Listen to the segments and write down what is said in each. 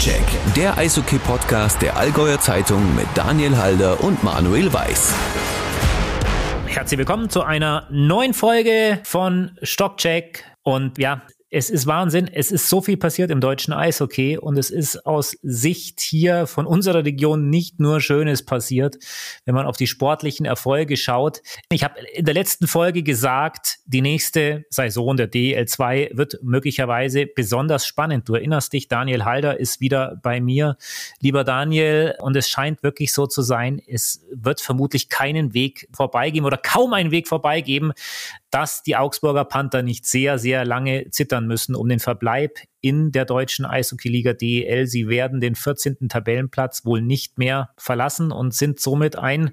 Stockcheck, der Eishockey-Podcast der Allgäuer Zeitung mit Daniel Halder und Manuel Weiß. Herzlich willkommen zu einer neuen Folge von Stockcheck. Und ja, es ist Wahnsinn. Es ist so viel passiert im deutschen Eishockey und es ist aus Sicht hier von unserer Region nicht nur Schönes passiert, wenn man auf die sportlichen Erfolge schaut. Ich habe in der letzten Folge gesagt, die nächste Saison der DL2 wird möglicherweise besonders spannend. Du erinnerst dich, Daniel Halder ist wieder bei mir. Lieber Daniel, und es scheint wirklich so zu sein, es wird vermutlich keinen Weg vorbeigeben oder kaum einen Weg vorbeigeben, dass die Augsburger Panther nicht sehr, sehr lange zittern müssen um den Verbleib in der deutschen Eishockeyliga DEL. Sie werden den 14. Tabellenplatz wohl nicht mehr verlassen und sind somit ein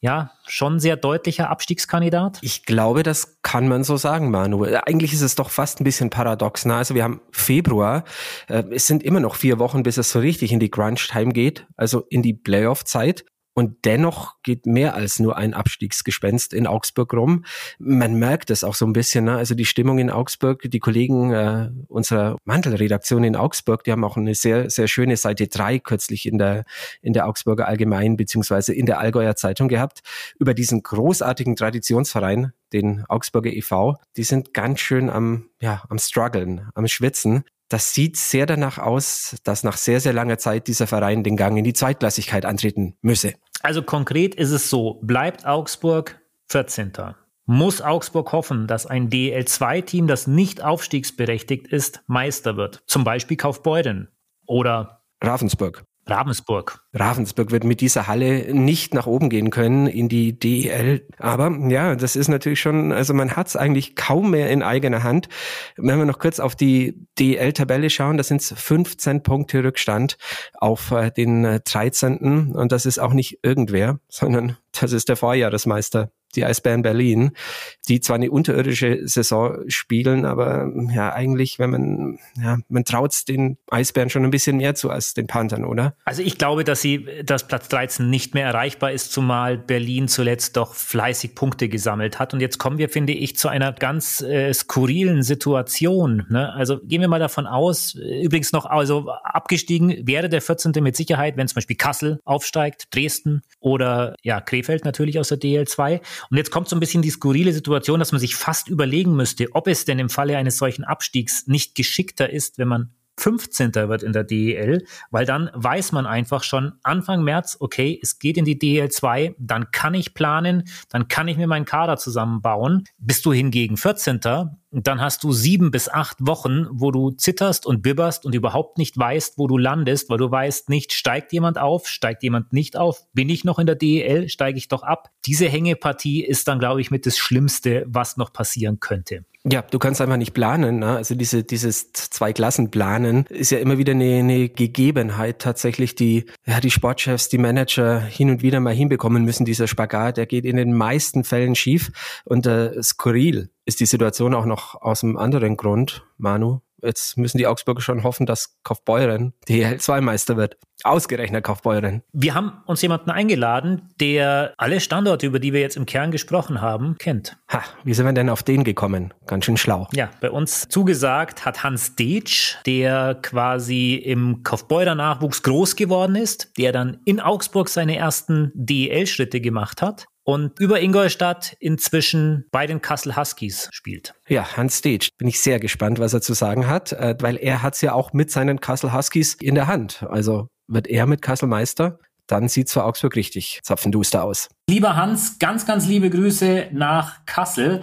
ja, schon sehr deutlicher Abstiegskandidat? Ich glaube, das kann man so sagen, Manu. Eigentlich ist es doch fast ein bisschen paradox. Ne? Also wir haben Februar, äh, es sind immer noch vier Wochen, bis es so richtig in die Crunch-Time geht, also in die Playoff-Zeit. Und dennoch geht mehr als nur ein Abstiegsgespenst in Augsburg rum. Man merkt es auch so ein bisschen. Ne? Also die Stimmung in Augsburg, die Kollegen äh, unserer Mantelredaktion in Augsburg, die haben auch eine sehr, sehr schöne Seite drei kürzlich in der, in der Augsburger Allgemein beziehungsweise in der Allgäuer Zeitung gehabt über diesen großartigen Traditionsverein, den Augsburger e.V. Die sind ganz schön am, ja, am struggeln, am schwitzen das sieht sehr danach aus, dass nach sehr, sehr langer Zeit dieser Verein den Gang in die Zweitklassigkeit antreten müsse. Also konkret ist es so, bleibt Augsburg 14. Muss Augsburg hoffen, dass ein DL2-Team, das nicht aufstiegsberechtigt ist, Meister wird? Zum Beispiel Kaufbeuren oder Ravensburg. Ravensburg. Ravensburg wird mit dieser Halle nicht nach oben gehen können in die DEL. Aber ja, das ist natürlich schon, also man hat es eigentlich kaum mehr in eigener Hand. Wenn wir noch kurz auf die DEL-Tabelle schauen, da sind es 15 Punkte Rückstand auf äh, den 13. Und das ist auch nicht irgendwer, sondern das ist der Vorjahresmeister die Eisbären Berlin, die zwar eine unterirdische Saison spielen, aber ja, eigentlich, wenn man, ja, man traut den Eisbären schon ein bisschen mehr zu als den Panthern, oder? Also ich glaube, dass sie, dass Platz 13 nicht mehr erreichbar ist, zumal Berlin zuletzt doch fleißig Punkte gesammelt hat. Und jetzt kommen wir, finde ich, zu einer ganz äh, skurrilen Situation. Ne? Also gehen wir mal davon aus, übrigens noch, also abgestiegen wäre der 14. mit Sicherheit, wenn zum Beispiel Kassel aufsteigt, Dresden oder ja, Krefeld natürlich aus der DL2. Und jetzt kommt so ein bisschen die skurrile Situation, dass man sich fast überlegen müsste, ob es denn im Falle eines solchen Abstiegs nicht geschickter ist, wenn man 15. wird in der DEL, weil dann weiß man einfach schon Anfang März, okay, es geht in die DEL 2, dann kann ich planen, dann kann ich mir meinen Kader zusammenbauen. Bist du hingegen 14., dann hast du sieben bis acht Wochen, wo du zitterst und bibberst und überhaupt nicht weißt, wo du landest, weil du weißt nicht, steigt jemand auf, steigt jemand nicht auf, bin ich noch in der DEL, steige ich doch ab. Diese Hängepartie ist dann, glaube ich, mit das Schlimmste, was noch passieren könnte. Ja, du kannst einfach nicht planen. Ne? Also diese, dieses Zwei-Klassen-Planen ist ja immer wieder eine, eine Gegebenheit tatsächlich, die ja, die Sportchefs, die Manager hin und wieder mal hinbekommen müssen. Dieser Spagat, der geht in den meisten Fällen schief und äh, skurril ist die Situation auch noch aus einem anderen Grund, Manu. Jetzt müssen die Augsburger schon hoffen, dass Kaufbeuren DL2-Meister wird. Ausgerechnet Kaufbeuren. Wir haben uns jemanden eingeladen, der alle Standorte, über die wir jetzt im Kern gesprochen haben, kennt. Ha, wie sind wir denn auf den gekommen? Ganz schön schlau. Ja, bei uns zugesagt hat Hans Deitsch, der quasi im Kaufbeurer Nachwuchs groß geworden ist, der dann in Augsburg seine ersten DEL-Schritte gemacht hat und über Ingolstadt inzwischen bei den Kassel Huskies spielt. Ja, Hans Stage. Bin ich sehr gespannt, was er zu sagen hat, äh, weil er hat es ja auch mit seinen Kassel Huskies in der Hand. Also wird er mit Kassel Meister, dann sieht zwar Augsburg richtig zapfenduster aus. Lieber Hans, ganz, ganz liebe Grüße nach Kassel,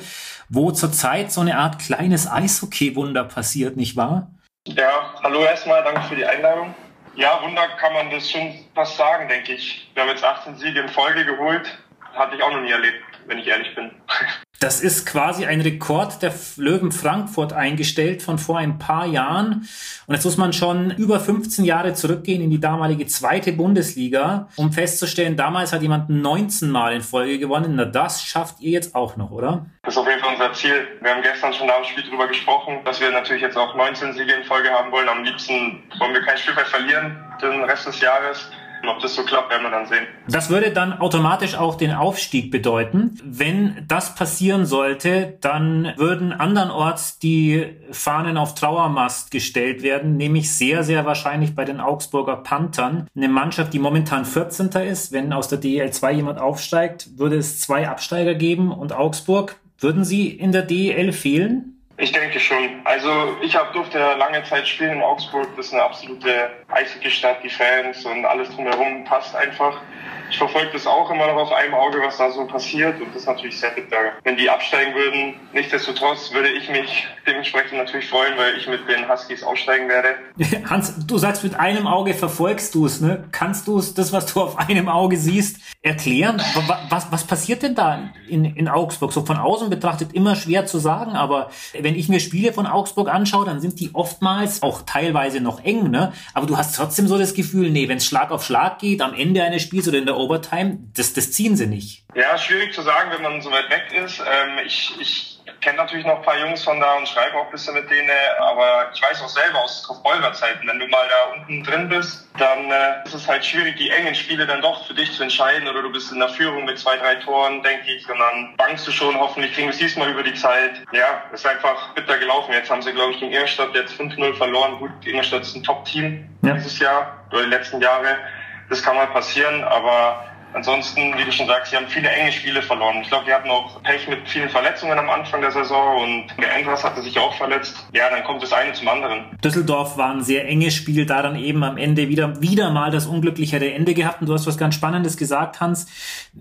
wo zurzeit so eine Art kleines Eishockey-Wunder passiert, nicht wahr? Ja, hallo erstmal, danke für die Einladung. Ja, Wunder kann man das schon fast sagen, denke ich. Wir haben jetzt 18 Siege in Folge geholt hatte ich auch noch nie erlebt, wenn ich ehrlich bin. Das ist quasi ein Rekord der Löwen Frankfurt eingestellt von vor ein paar Jahren. Und jetzt muss man schon über 15 Jahre zurückgehen in die damalige zweite Bundesliga, um festzustellen, damals hat jemand 19 Mal in Folge gewonnen. Na, das schafft ihr jetzt auch noch, oder? Das ist auf jeden Fall unser Ziel. Wir haben gestern schon nach dem Spiel darüber gesprochen, dass wir natürlich jetzt auch 19 Siege in Folge haben wollen. Am liebsten wollen wir kein Spiel mehr verlieren den Rest des Jahres. Ob das so klappt, werden wir dann sehen. Das würde dann automatisch auch den Aufstieg bedeuten. Wenn das passieren sollte, dann würden andernorts die Fahnen auf Trauermast gestellt werden, nämlich sehr, sehr wahrscheinlich bei den Augsburger Panthern. Eine Mannschaft, die momentan 14. ist. Wenn aus der DEL 2 jemand aufsteigt, würde es zwei Absteiger geben und Augsburg. Würden sie in der DEL fehlen? Ich denke schon. Also ich hab, durfte lange Zeit spielen in Augsburg. Das ist eine absolute Eishockey-Stadt. Die Fans und alles drumherum passt einfach ich verfolge das auch immer noch auf einem Auge, was da so passiert und das ist natürlich sehr bitter. Wenn die absteigen würden, nichtsdestotrotz würde ich mich dementsprechend natürlich freuen, weil ich mit den Huskies aussteigen werde. Hans, du sagst, mit einem Auge verfolgst du es, ne? Kannst du es, das, was du auf einem Auge siehst, erklären? Was, was passiert denn da in, in Augsburg? So von außen betrachtet immer schwer zu sagen, aber wenn ich mir Spiele von Augsburg anschaue, dann sind die oftmals auch teilweise noch eng, ne? Aber du hast trotzdem so das Gefühl, nee, wenn es Schlag auf Schlag geht, am Ende eines Spiels oder in der Overtime, das, das ziehen sie nicht. Ja, schwierig zu sagen, wenn man so weit weg ist. Ähm, ich ich kenne natürlich noch ein paar Jungs von da und schreibe auch ein bisschen mit denen, aber ich weiß auch selber aus Kaufbeurer-Zeiten, wenn du mal da unten drin bist, dann äh, ist es halt schwierig, die engen Spiele dann doch für dich zu entscheiden oder du bist in der Führung mit zwei, drei Toren, denke ich, und dann bangst du schon, hoffentlich kriegen wir es diesmal über die Zeit. Ja, es ist einfach bitter gelaufen. Jetzt haben sie, glaube ich, gegen Ingolstadt jetzt 5-0 verloren. Gut, Ingolstadt ist ein Top-Team ja. dieses Jahr oder die letzten Jahre das kann mal passieren, aber ansonsten, wie du schon sagst, sie haben viele enge Spiele verloren. Ich glaube, die hatten auch Pech mit vielen Verletzungen am Anfang der Saison und der Endras hatte sich auch verletzt. Ja, dann kommt das eine zum anderen. Düsseldorf war ein sehr enges Spiel, da dann eben am Ende wieder, wieder mal das unglücklichere Ende gehabt. Und du hast was ganz Spannendes gesagt, Hans.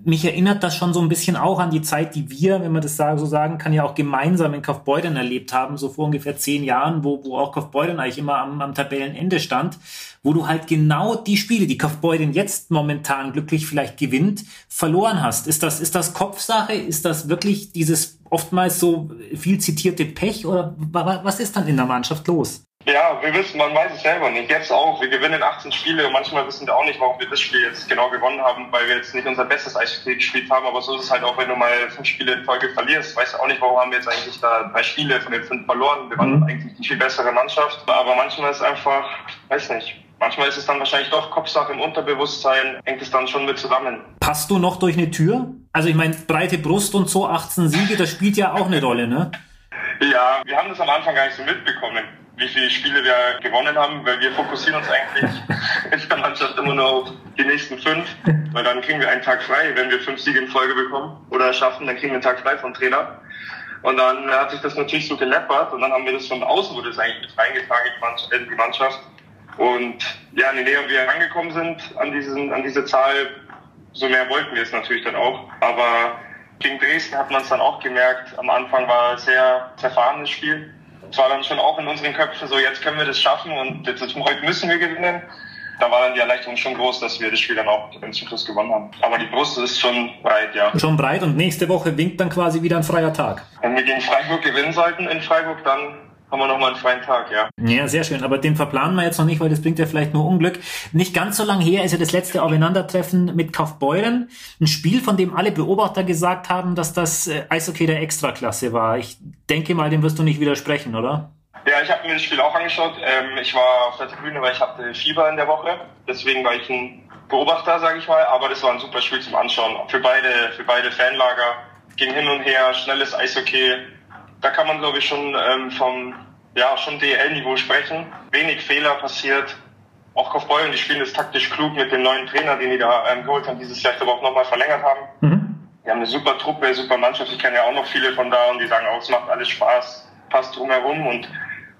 Mich erinnert das schon so ein bisschen auch an die Zeit, die wir, wenn man das so sagen kann, ja auch gemeinsam in Kaufbeutern erlebt haben, so vor ungefähr zehn Jahren, wo, wo auch Kaufbeutern eigentlich immer am, am Tabellenende stand wo du halt genau die Spiele, die Kaufbeuren jetzt momentan glücklich vielleicht gewinnt, verloren hast. Ist das, ist das Kopfsache? Ist das wirklich dieses oftmals so viel zitierte Pech oder was ist dann in der Mannschaft los? Ja, wir wissen, man weiß es selber nicht. Jetzt auch. Wir gewinnen 18 Spiele und manchmal wissen wir auch nicht, warum wir das Spiel jetzt genau gewonnen haben, weil wir jetzt nicht unser bestes Eishockey gespielt haben. Aber so ist es halt auch, wenn du mal fünf Spiele in Folge verlierst. Weißt du auch nicht, warum haben wir jetzt eigentlich da drei Spiele von den fünf verloren. Wir waren mhm. eigentlich die viel bessere Mannschaft. Aber manchmal ist einfach, weiß nicht, Manchmal ist es dann wahrscheinlich doch Kopfsache im Unterbewusstsein, hängt es dann schon mit zusammen. Passt du noch durch eine Tür? Also ich meine, breite Brust und so 18 Siege, das spielt ja auch eine Rolle, ne? Ja, wir haben das am Anfang gar nicht so mitbekommen, wie viele Spiele wir gewonnen haben, weil wir fokussieren uns eigentlich in der Mannschaft immer nur auf die nächsten fünf, weil dann kriegen wir einen Tag frei, wenn wir fünf Siege in Folge bekommen oder schaffen, dann kriegen wir einen Tag frei vom Trainer. Und dann hat sich das natürlich so geleppert und dann haben wir das von außen, wurde das eigentlich mit reingetragen in die Mannschaft und ja, je näher wir rangekommen sind an, diesen, an diese Zahl, so mehr wollten wir es natürlich dann auch. Aber gegen Dresden hat man es dann auch gemerkt. Am Anfang war ein sehr zerfahrenes Spiel. Es war dann schon auch in unseren Köpfen so, jetzt können wir das schaffen und jetzt, heute müssen wir gewinnen. Da war dann die Erleichterung schon groß, dass wir das Spiel dann auch zum Schluss gewonnen haben. Aber die Brust ist schon breit, ja. Schon breit und nächste Woche winkt dann quasi wieder ein freier Tag. Wenn wir gegen Freiburg gewinnen sollten in Freiburg, dann haben wir nochmal einen freien Tag, ja. Ja, sehr schön. Aber den verplanen wir jetzt noch nicht, weil das bringt ja vielleicht nur Unglück. Nicht ganz so lang her ist ja das letzte Aufeinandertreffen mit Kaufbeuren. Ein Spiel, von dem alle Beobachter gesagt haben, dass das äh, Eishockey der Extraklasse war. Ich denke mal, dem wirst du nicht widersprechen, oder? Ja, ich habe mir das Spiel auch angeschaut. Ähm, ich war auf der Tribüne, weil ich hatte Fieber in der Woche. Deswegen war ich ein Beobachter, sage ich mal. Aber das war ein super Spiel zum Anschauen. Für beide, für beide Fanlager. Ging hin und her, schnelles Eishockey da kann man, glaube ich, schon ähm, vom ja, schon DL-Niveau sprechen. Wenig Fehler passiert. Auch Kaufbeuren, die spielen das taktisch klug mit dem neuen Trainer, den die da ähm, geholt haben, dieses Jahr aber auch nochmal verlängert haben. Mhm. Die haben eine super Truppe, super Mannschaft. Ich kenne ja auch noch viele von da und die sagen auch, es macht alles Spaß, passt drumherum und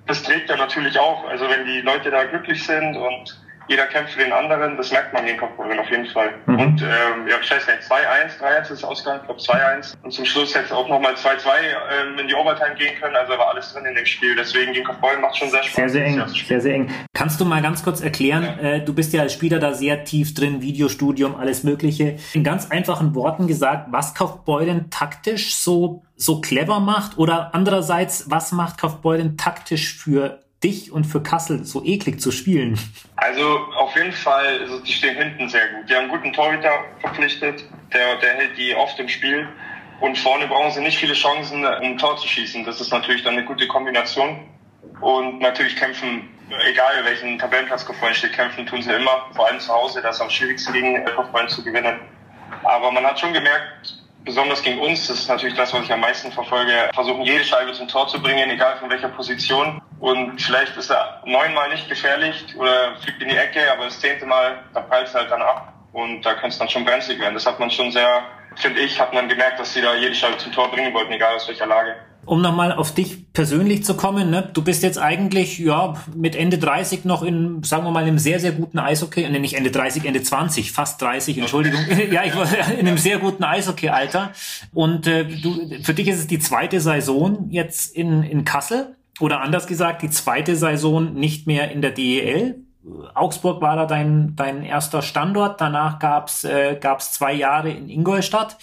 das trägt ja natürlich auch. Also wenn die Leute da glücklich sind und jeder kämpft für den anderen, das merkt man gegen Kopfballern auf jeden Fall. Mhm. Und ähm, ja, ich weiß nicht, 2-1, 3-1 ist Ausgang, ich glaube 2-1. Und zum Schluss hätte es auch nochmal 2-2 ähm, in die Overtime gehen können, also war alles drin in dem Spiel. Deswegen gegen Kopfball macht schon sehr Spaß. Sehr, sehr eng, sehr, sehr eng. Kannst du mal ganz kurz erklären, ja. äh, du bist ja als Spieler da sehr tief drin, Videostudium, alles mögliche. In ganz einfachen Worten gesagt, was Kaufbeuren taktisch so so clever macht oder andererseits, was macht Kaufbeuren taktisch für dich und für Kassel so eklig zu spielen? Also auf jeden Fall, also die stehen hinten sehr gut. Die haben einen guten Torhüter verpflichtet, der, der hält die oft im Spiel. Und vorne brauchen sie nicht viele Chancen, um Tor zu schießen. Das ist natürlich dann eine gute Kombination. Und natürlich kämpfen egal welchen Tabellenplatz Kopfball steht, kämpfen tun sie immer. Vor allem zu Hause, da ist am schwierigsten gegen Kopfball zu gewinnen. Aber man hat schon gemerkt, besonders gegen uns, das ist natürlich das, was ich am meisten verfolge, versuchen jede Scheibe zum Tor zu bringen, egal von welcher Position. Und vielleicht ist er neunmal nicht gefährlich oder fliegt in die Ecke, aber das zehnte Mal, da prallt es halt dann ab. Und da könnte es dann schon brenzlig werden. Das hat man schon sehr, finde ich, hat man gemerkt, dass sie da jede Scheibe zum Tor bringen wollten, egal aus welcher Lage. Um nochmal auf dich persönlich zu kommen, ne? du bist jetzt eigentlich ja mit Ende 30 noch in, sagen wir mal, einem sehr, sehr guten Eishockey, ne, nicht Ende 30, Ende 20, fast 30, Entschuldigung. ja, ich war in einem sehr guten Eishockey-Alter. Und äh, du, für dich ist es die zweite Saison jetzt in, in Kassel. Oder anders gesagt, die zweite Saison nicht mehr in der DEL. Augsburg war da dein, dein erster Standort. Danach gab's äh, gab's zwei Jahre in Ingolstadt.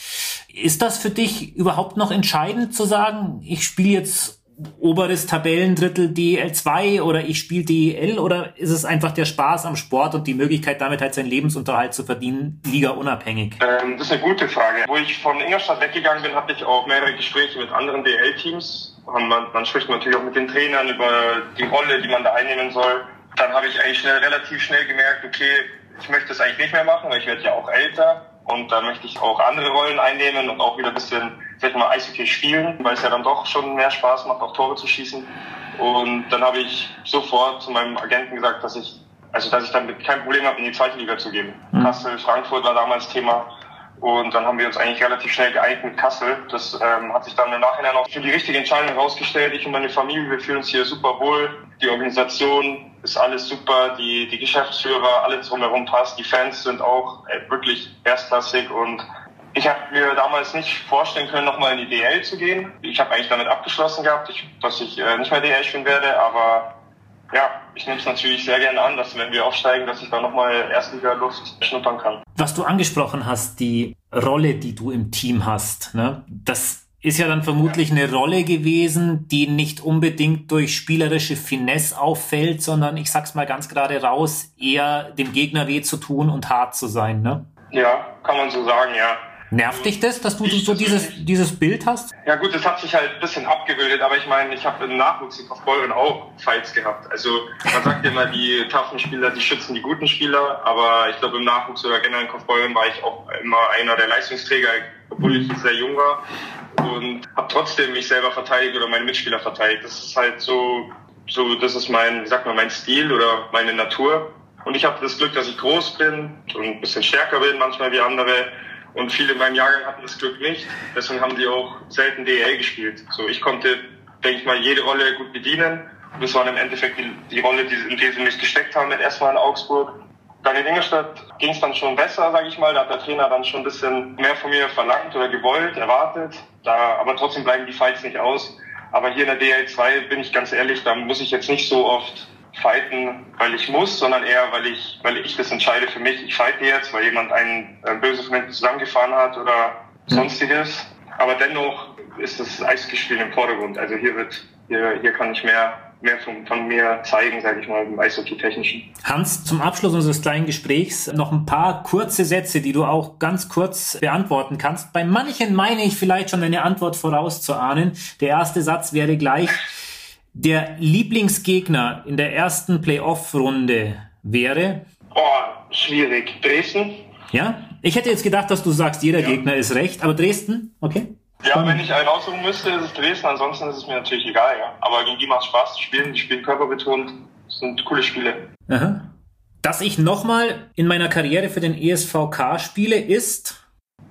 Ist das für dich überhaupt noch entscheidend zu sagen, ich spiele jetzt oberes Tabellendrittel DL2 oder ich spiele DEL oder ist es einfach der Spaß am Sport und die Möglichkeit, damit halt seinen Lebensunterhalt zu verdienen, liga unabhängig? Ähm, das ist eine gute Frage. Wo ich von Ingolstadt weggegangen bin, hatte ich auch mehrere Gespräche mit anderen DL-Teams. Man, man spricht natürlich auch mit den Trainern über die Rolle, die man da einnehmen soll dann habe ich eigentlich schnell, relativ schnell gemerkt, okay, ich möchte das eigentlich nicht mehr machen, weil ich werde ja auch älter und da möchte ich auch andere Rollen einnehmen und auch wieder ein bisschen, vielleicht mal Eishockey spielen, weil es ja dann doch schon mehr Spaß macht, auch Tore zu schießen. Und dann habe ich sofort zu meinem Agenten gesagt, dass ich, also dass ich damit kein Problem habe, in die zweite Liga zu gehen. Mhm. Kassel, Frankfurt war damals Thema. Und dann haben wir uns eigentlich relativ schnell geeint mit Kassel. Das ähm, hat sich dann im Nachhinein auch für die richtige Entscheidung herausgestellt. Ich und meine Familie, wir fühlen uns hier super wohl. Die Organisation ist alles super. Die, die Geschäftsführer, alles drumherum passt. Die Fans sind auch äh, wirklich erstklassig und ich habe mir damals nicht vorstellen können, nochmal in die DL zu gehen. Ich habe eigentlich damit abgeschlossen gehabt, ich, dass ich äh, nicht mehr DL spielen werde, aber ja, ich nehme es natürlich sehr gerne an, dass wenn wir aufsteigen, dass ich da nochmal Erstliga-Luft schnuppern kann. Was du angesprochen hast, die Rolle, die du im Team hast, ne? das ist ja dann vermutlich eine Rolle gewesen, die nicht unbedingt durch spielerische Finesse auffällt, sondern ich sag's mal ganz gerade raus, eher dem Gegner weh zu tun und hart zu sein, ne? Ja, kann man so sagen, ja. Nervt dich das, dass du ich so dieses, dieses Bild hast? Ja gut, das hat sich halt ein bisschen abgebildet, aber ich meine, ich habe im Nachwuchs in Kaufbeuren auch Fights gehabt. Also man sagt immer, die taffen Spieler, die schützen die guten Spieler, aber ich glaube im Nachwuchs oder generell in Kaufbeuren war ich auch immer einer der Leistungsträger, obwohl ich sehr jung war und habe trotzdem mich selber verteidigt oder meine Mitspieler verteidigt. Das ist halt so, so das ist mein, wie sagt man, mein Stil oder meine Natur. Und ich habe das Glück, dass ich groß bin und ein bisschen stärker bin manchmal wie andere und viele in meinem Jahrgang hatten das Glück nicht. Deswegen haben die auch selten DEL gespielt. So, ich konnte, denke ich mal, jede Rolle gut bedienen. Und das war im Endeffekt die, die Rolle, die, in die sie mich gesteckt haben, erstmal in Augsburg. Dann in Ingolstadt ging es dann schon besser, sage ich mal. Da hat der Trainer dann schon ein bisschen mehr von mir verlangt oder gewollt, erwartet. Da, aber trotzdem bleiben die Fights nicht aus. Aber hier in der DL2 bin ich ganz ehrlich, da muss ich jetzt nicht so oft fighten, weil ich muss, sondern eher, weil ich, weil ich das entscheide für mich. Ich fighte jetzt, weil jemand ein äh, böses Moment zusammengefahren hat oder sonstiges. Aber dennoch ist das Eisgespiel im Vordergrund. Also hier wird, hier, hier kann ich mehr, mehr von, von mir zeigen, sage ich mal, im Eishockey-Technischen. Hans, zum Abschluss unseres kleinen Gesprächs noch ein paar kurze Sätze, die du auch ganz kurz beantworten kannst. Bei manchen meine ich vielleicht schon eine Antwort vorauszuahnen. Der erste Satz wäre gleich. Der Lieblingsgegner in der ersten Playoff-Runde wäre? Oh, schwierig. Dresden? Ja? Ich hätte jetzt gedacht, dass du sagst, jeder ja. Gegner ist recht, aber Dresden? Okay. Ja, wenn ich einen aussuchen müsste, ist es Dresden, ansonsten ist es mir natürlich egal, ja. Aber gegen die macht Spaß zu spielen, die spielen körperbetont, das sind coole Spiele. Aha. Dass ich nochmal in meiner Karriere für den ESVK spiele, ist?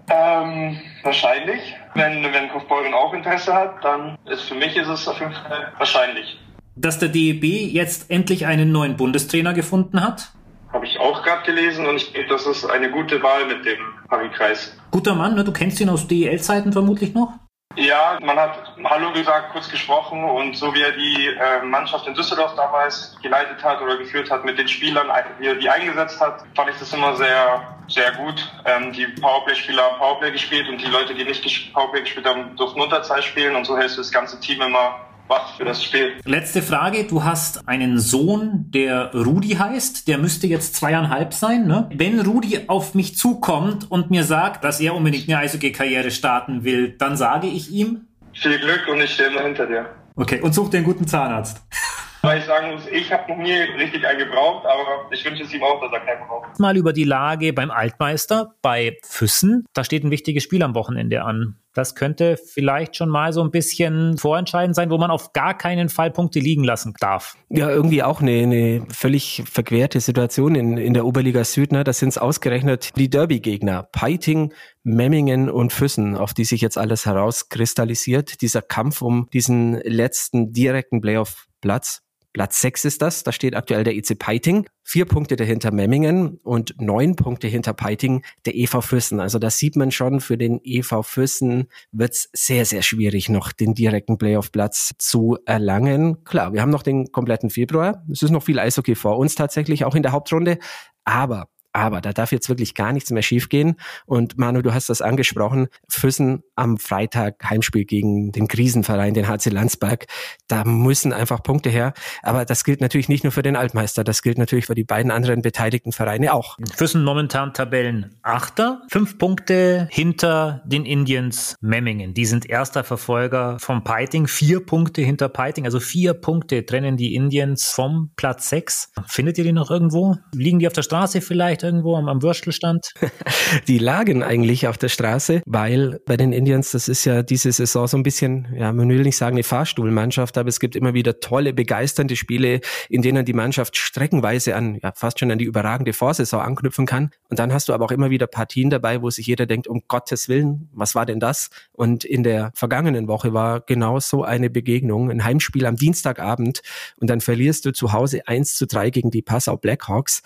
Ähm, wahrscheinlich. Wenn, wenn Kaufbeuren auch Interesse hat, dann ist für mich ist es auf jeden Fall wahrscheinlich. Dass der DEB jetzt endlich einen neuen Bundestrainer gefunden hat? Habe ich auch gerade gelesen und ich denke, das ist eine gute Wahl mit dem Harry-Kreis. Guter Mann, ne? du kennst ihn aus DEL-Zeiten vermutlich noch? Ja, man hat Hallo gesagt, kurz gesprochen und so wie er die äh, Mannschaft in Düsseldorf damals geleitet hat oder geführt hat mit den Spielern, wie er die eingesetzt hat, fand ich das immer sehr, sehr gut. Ähm, die Powerplay-Spieler haben Powerplay gespielt und die Leute, die nicht Powerplay gespielt haben, durften Unterzahl spielen und so hältst du das ganze Team immer wach für das Spiel. Letzte Frage. Du hast einen Sohn, der Rudi heißt. Der müsste jetzt zweieinhalb sein. Ne? Wenn Rudi auf mich zukommt und mir sagt, dass er unbedingt eine Eishockey-Karriere starten will, dann sage ich ihm... Viel Glück und ich stehe immer hinter dir. Okay, und such dir einen guten Zahnarzt. Wobei ich sagen muss, ich habe noch nie richtig einen gebraucht, aber ich wünsche es ihm auch, dass er keinen braucht. Mal über die Lage beim Altmeister, bei Füssen. Da steht ein wichtiges Spiel am Wochenende an. Das könnte vielleicht schon mal so ein bisschen vorentscheidend sein, wo man auf gar keinen Fall Punkte liegen lassen darf. Ja, irgendwie auch eine, eine völlig verquerte Situation in, in der Oberliga Süd. Ne? Das sind ausgerechnet die Derby-Gegner. Peiting, Memmingen und Füssen, auf die sich jetzt alles herauskristallisiert. Dieser Kampf um diesen letzten direkten Playoff-Platz. Platz 6 ist das, da steht aktuell der EC Peiting, vier Punkte dahinter Memmingen und neun Punkte hinter Peiting der EV Füssen. Also da sieht man schon, für den EV Füssen wird's sehr, sehr schwierig, noch den direkten Playoff-Platz zu erlangen. Klar, wir haben noch den kompletten Februar, es ist noch viel Eishockey vor uns tatsächlich, auch in der Hauptrunde, aber aber da darf jetzt wirklich gar nichts mehr schiefgehen. Und Manu, du hast das angesprochen. Füssen am Freitag Heimspiel gegen den Krisenverein, den HC Landsberg. Da müssen einfach Punkte her. Aber das gilt natürlich nicht nur für den Altmeister. Das gilt natürlich für die beiden anderen beteiligten Vereine auch. Füssen momentan Tabellen Achter. Fünf Punkte hinter den Indians Memmingen. Die sind erster Verfolger vom Piting. Vier Punkte hinter Piting. Also vier Punkte trennen die Indians vom Platz sechs. Findet ihr die noch irgendwo? Liegen die auf der Straße vielleicht? Vielleicht irgendwo am, am Würstelstand? Die lagen eigentlich auf der Straße, weil bei den Indians, das ist ja diese Saison so ein bisschen, ja, man will nicht sagen eine Fahrstuhlmannschaft, aber es gibt immer wieder tolle, begeisternde Spiele, in denen die Mannschaft streckenweise an, ja, fast schon an die überragende Vorsaison anknüpfen kann. Und dann hast du aber auch immer wieder Partien dabei, wo sich jeder denkt, um Gottes Willen, was war denn das? Und in der vergangenen Woche war genau so eine Begegnung, ein Heimspiel am Dienstagabend und dann verlierst du zu Hause 1 zu 3 gegen die Passau Blackhawks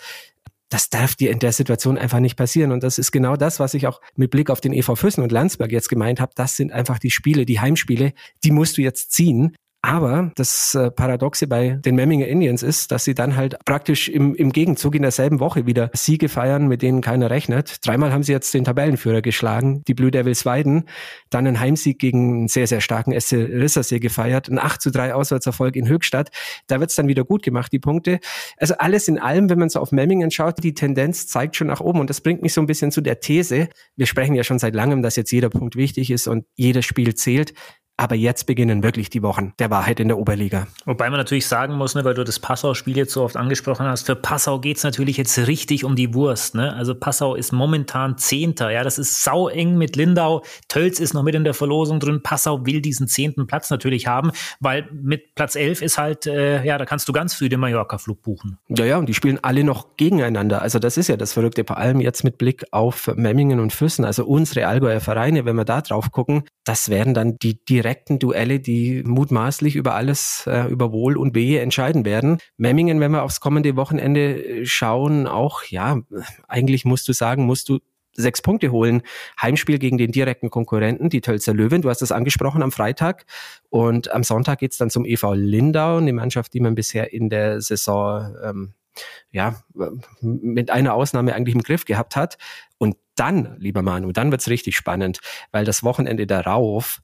das darf dir in der Situation einfach nicht passieren. Und das ist genau das, was ich auch mit Blick auf den EV Füssen und Landsberg jetzt gemeint habe. Das sind einfach die Spiele, die Heimspiele, die musst du jetzt ziehen. Aber das äh, Paradoxe bei den Memminger Indians ist, dass sie dann halt praktisch im, im Gegenzug in derselben Woche wieder Siege feiern, mit denen keiner rechnet. Dreimal haben sie jetzt den Tabellenführer geschlagen, die Blue Devils Weiden. Dann ein Heimsieg gegen einen sehr, sehr starken SC Rissersee gefeiert. Ein 8 zu 3 Auswärtserfolg in Höchstadt. Da wird's dann wieder gut gemacht, die Punkte. Also alles in allem, wenn man so auf Memmingen schaut, die Tendenz zeigt schon nach oben. Und das bringt mich so ein bisschen zu der These. Wir sprechen ja schon seit langem, dass jetzt jeder Punkt wichtig ist und jedes Spiel zählt. Aber jetzt beginnen wirklich die Wochen der Wahrheit in der Oberliga. Wobei man natürlich sagen muss, ne, weil du das Passau-Spiel jetzt so oft angesprochen hast, für Passau geht's natürlich jetzt richtig um die Wurst. Ne? Also Passau ist momentan Zehnter. Ja, das ist sau eng mit Lindau. Tölz ist noch mit in der Verlosung drin. Passau will diesen zehnten Platz natürlich haben, weil mit Platz elf ist halt, äh, ja, da kannst du ganz früh den Mallorca-Flug buchen. Ja, ja, und die spielen alle noch gegeneinander. Also das ist ja das Verrückte, vor allem jetzt mit Blick auf Memmingen und Füssen. Also unsere Allgäuer Vereine, wenn wir da drauf gucken, das werden dann die, die direkten Duelle, die mutmaßlich über alles, äh, über Wohl und Wehe entscheiden werden. Memmingen, wenn wir aufs kommende Wochenende äh, schauen, auch, ja, eigentlich musst du sagen, musst du sechs Punkte holen. Heimspiel gegen den direkten Konkurrenten, die Tölzer Löwen. Du hast es angesprochen am Freitag. Und am Sonntag geht's dann zum EV Lindau, eine Mannschaft, die man bisher in der Saison ähm, ja, mit einer Ausnahme eigentlich im Griff gehabt hat. Und dann, lieber Manu, dann wird's richtig spannend, weil das Wochenende darauf,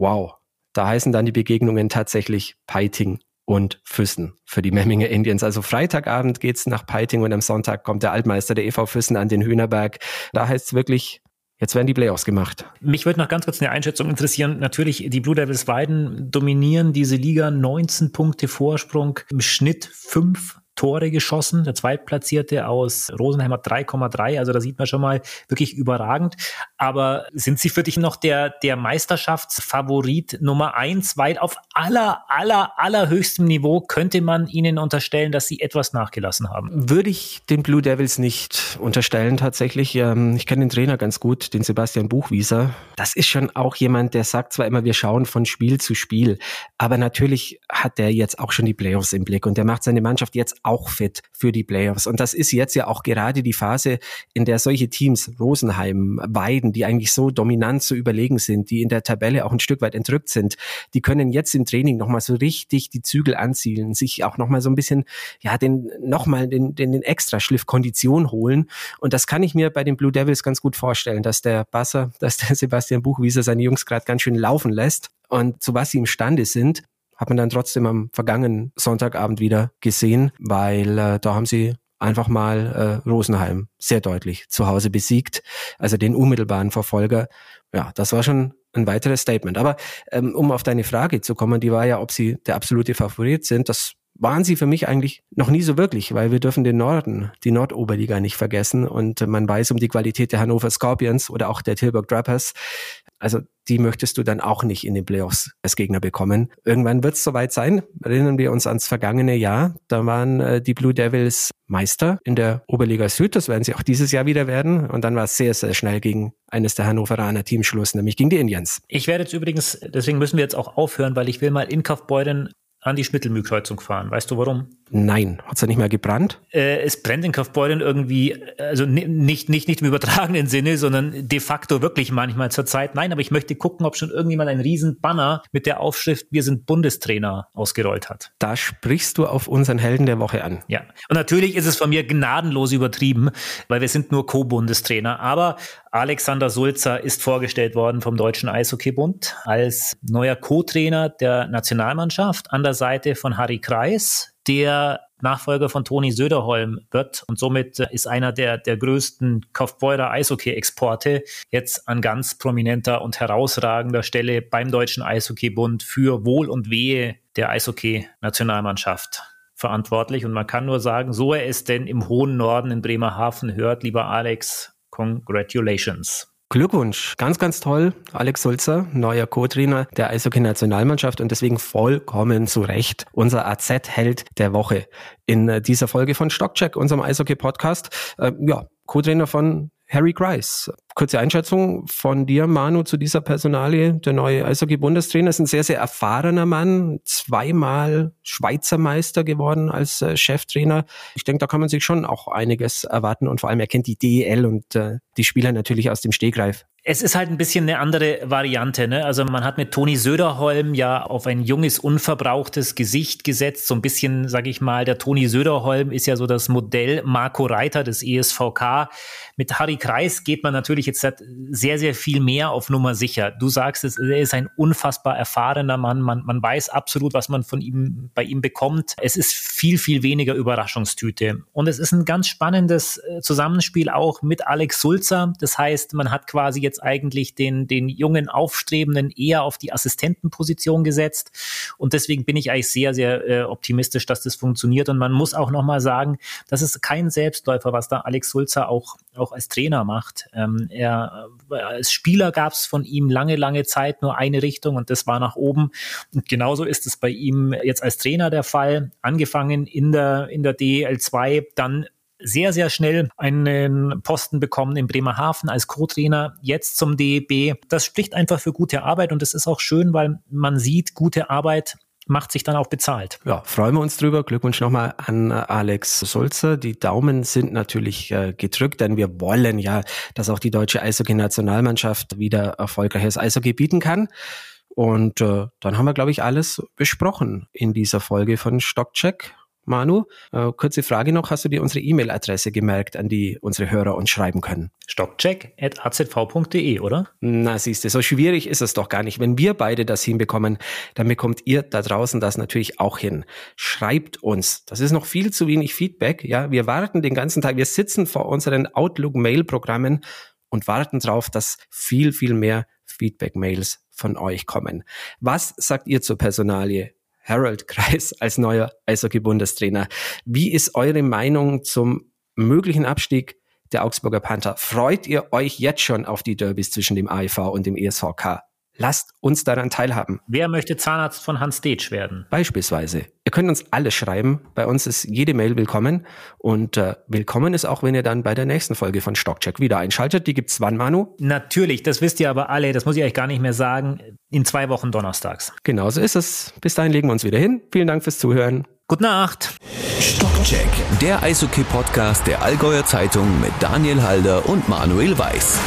wow, da heißen dann die Begegnungen tatsächlich Peiting und Füssen für die Memminger Indians. Also Freitagabend geht's nach Peiting und am Sonntag kommt der Altmeister der EV Füssen an den Hühnerberg. Da heißt's wirklich Jetzt werden die Playoffs gemacht. Mich würde noch ganz kurz eine Einschätzung interessieren. Natürlich, die Blue Devils Weiden dominieren diese Liga. 19 Punkte Vorsprung, im Schnitt 5 Tore geschossen. Der Zweitplatzierte aus Rosenheim hat 3,3. Also da sieht man schon mal wirklich überragend. Aber sind Sie für dich noch der, der Meisterschaftsfavorit Nummer eins? Weil auf aller, aller, allerhöchstem Niveau könnte man Ihnen unterstellen, dass Sie etwas nachgelassen haben. Würde ich den Blue Devils nicht unterstellen tatsächlich. Ähm, ich kenne den Trainer ganz gut, den Sebastian Buchwieser. Das ist schon auch jemand, der sagt zwar immer, wir schauen von Spiel zu Spiel, aber natürlich hat der jetzt auch schon die Playoffs im Blick und der macht seine Mannschaft jetzt auch fit für die Playoffs. Und das ist jetzt ja auch gerade die Phase, in der solche Teams, Rosenheim, Weiden, die eigentlich so dominant, so überlegen sind, die in der Tabelle auch ein Stück weit entrückt sind, die können jetzt im Training nochmal so richtig die Zügel anzielen, sich auch nochmal so ein bisschen, ja, den, nochmal den, den, den Extraschliff Kondition holen. Und das kann ich mir bei den Blue Devils ganz gut vorstellen, dass der Basser, dass der Sebastian Buchwieser seine Jungs gerade ganz schön laufen lässt und zu was sie imstande sind hat man dann trotzdem am vergangenen Sonntagabend wieder gesehen, weil äh, da haben sie einfach mal äh, Rosenheim sehr deutlich zu Hause besiegt, also den unmittelbaren Verfolger. Ja, das war schon ein weiteres Statement. Aber ähm, um auf deine Frage zu kommen, die war ja, ob sie der absolute Favorit sind, das waren sie für mich eigentlich noch nie so wirklich, weil wir dürfen den Norden, die Nordoberliga nicht vergessen und man weiß um die Qualität der Hannover Scorpions oder auch der Tilburg Drappers. Also die möchtest du dann auch nicht in den Playoffs als Gegner bekommen. Irgendwann wird es soweit sein. Erinnern wir uns ans vergangene Jahr. Da waren äh, die Blue Devils Meister in der Oberliga Süd. Das werden sie auch dieses Jahr wieder werden. Und dann war es sehr, sehr schnell gegen eines der Hannoveraner Teams Schluss, nämlich gegen die Indians. Ich werde jetzt übrigens, deswegen müssen wir jetzt auch aufhören, weil ich will mal in Kaufbeuren an die Schmittelmühlkreuzung fahren. Weißt du warum? Nein, hat's ja nicht mehr gebrannt? Äh, es brennt in Kaufbeuren irgendwie, also nicht, nicht, nicht im übertragenen Sinne, sondern de facto wirklich manchmal zur Zeit. Nein, aber ich möchte gucken, ob schon irgendjemand einen riesen Banner mit der Aufschrift Wir sind Bundestrainer ausgerollt hat. Da sprichst du auf unseren Helden der Woche an. Ja. Und natürlich ist es von mir gnadenlos übertrieben, weil wir sind nur Co-Bundestrainer. Aber Alexander Sulzer ist vorgestellt worden vom Deutschen Eishockeybund als neuer Co-Trainer der Nationalmannschaft an der Seite von Harry Kreis, der Nachfolger von Toni Söderholm wird und somit ist einer der, der größten Kaufbeurer Eishockey-Exporte jetzt an ganz prominenter und herausragender Stelle beim Deutschen Eishockeybund für Wohl und Wehe der Eishockey-Nationalmannschaft verantwortlich. Und man kann nur sagen, so er es denn im hohen Norden in Bremerhaven hört, lieber Alex, congratulations. Glückwunsch, ganz, ganz toll. Alex Sulzer, neuer Co-Trainer der Eishockey-Nationalmannschaft und deswegen vollkommen zu Recht unser AZ-Held der Woche in äh, dieser Folge von Stockcheck, unserem Eishockey-Podcast. Äh, ja, Co-Trainer von Harry Grice. Kurze Einschätzung von dir, Manu, zu dieser Personalie. Der neue Eishockey-Bundestrainer ist ein sehr, sehr erfahrener Mann, zweimal Schweizer Meister geworden als äh, Cheftrainer. Ich denke, da kann man sich schon auch einiges erwarten und vor allem er kennt die DEL und äh, die Spieler natürlich aus dem Stegreif. Es ist halt ein bisschen eine andere Variante. Ne? Also man hat mit Toni Söderholm ja auf ein junges, unverbrauchtes Gesicht gesetzt. So ein bisschen, sage ich mal, der Toni Söderholm ist ja so das Modell Marco Reiter des ESVK. Mit Harry Kreis geht man natürlich jetzt sehr, sehr viel mehr auf Nummer sicher. Du sagst es, er ist ein unfassbar erfahrener Mann. Man, man weiß absolut, was man von ihm, bei ihm bekommt. Es ist viel, viel weniger Überraschungstüte. Und es ist ein ganz spannendes äh, Zusammenspiel auch mit Alex Sulzer. Das heißt, man hat quasi jetzt eigentlich den, den jungen Aufstrebenden eher auf die Assistentenposition gesetzt. Und deswegen bin ich eigentlich sehr, sehr äh, optimistisch, dass das funktioniert. Und man muss auch nochmal sagen, das ist kein Selbstläufer, was da Alex Sulzer auch, auch als Trainer macht. Ähm, er, äh, als Spieler gab es von ihm lange, lange Zeit nur eine Richtung und das war nach oben. Und genauso ist es bei ihm jetzt als Trainer der Fall. Angefangen in der, in der DL2, dann sehr, sehr schnell einen Posten bekommen in Bremerhaven als Co-Trainer, jetzt zum DEB. Das spricht einfach für gute Arbeit und es ist auch schön, weil man sieht, gute Arbeit macht sich dann auch bezahlt. Ja, freuen wir uns drüber. Glückwunsch nochmal an Alex Sulzer. Die Daumen sind natürlich äh, gedrückt, denn wir wollen ja, dass auch die deutsche Eishockey-Nationalmannschaft wieder erfolgreiches Eishockey bieten kann. Und äh, dann haben wir, glaube ich, alles besprochen in dieser Folge von Stockcheck. Manu, äh, kurze Frage noch, hast du dir unsere E-Mail-Adresse gemerkt, an die unsere Hörer uns schreiben können? stockcheck.azv.de, oder? Na, siehst du, so schwierig ist es doch gar nicht. Wenn wir beide das hinbekommen, dann bekommt ihr da draußen das natürlich auch hin. Schreibt uns. Das ist noch viel zu wenig Feedback. Ja, wir warten den ganzen Tag. Wir sitzen vor unseren Outlook-Mail-Programmen und warten darauf, dass viel, viel mehr Feedback-Mails von euch kommen. Was sagt ihr zur Personalie? Harold Kreis als neuer Eishockey-Bundestrainer. Wie ist eure Meinung zum möglichen Abstieg der Augsburger Panther? Freut ihr euch jetzt schon auf die Derbys zwischen dem AIV und dem ESVK? Lasst uns daran teilhaben. Wer möchte Zahnarzt von Hans Detsch werden? Beispielsweise. Ihr könnt uns alles schreiben. Bei uns ist jede Mail willkommen. Und äh, willkommen ist auch, wenn ihr dann bei der nächsten Folge von Stockcheck wieder einschaltet. Die gibt's wann, Manu? Natürlich, das wisst ihr aber alle. Das muss ich euch gar nicht mehr sagen. In zwei Wochen donnerstags. Genauso ist es. Bis dahin legen wir uns wieder hin. Vielen Dank fürs Zuhören. Gute Nacht. Stockcheck, der Eishockey-Podcast der Allgäuer Zeitung mit Daniel Halder und Manuel Weiß.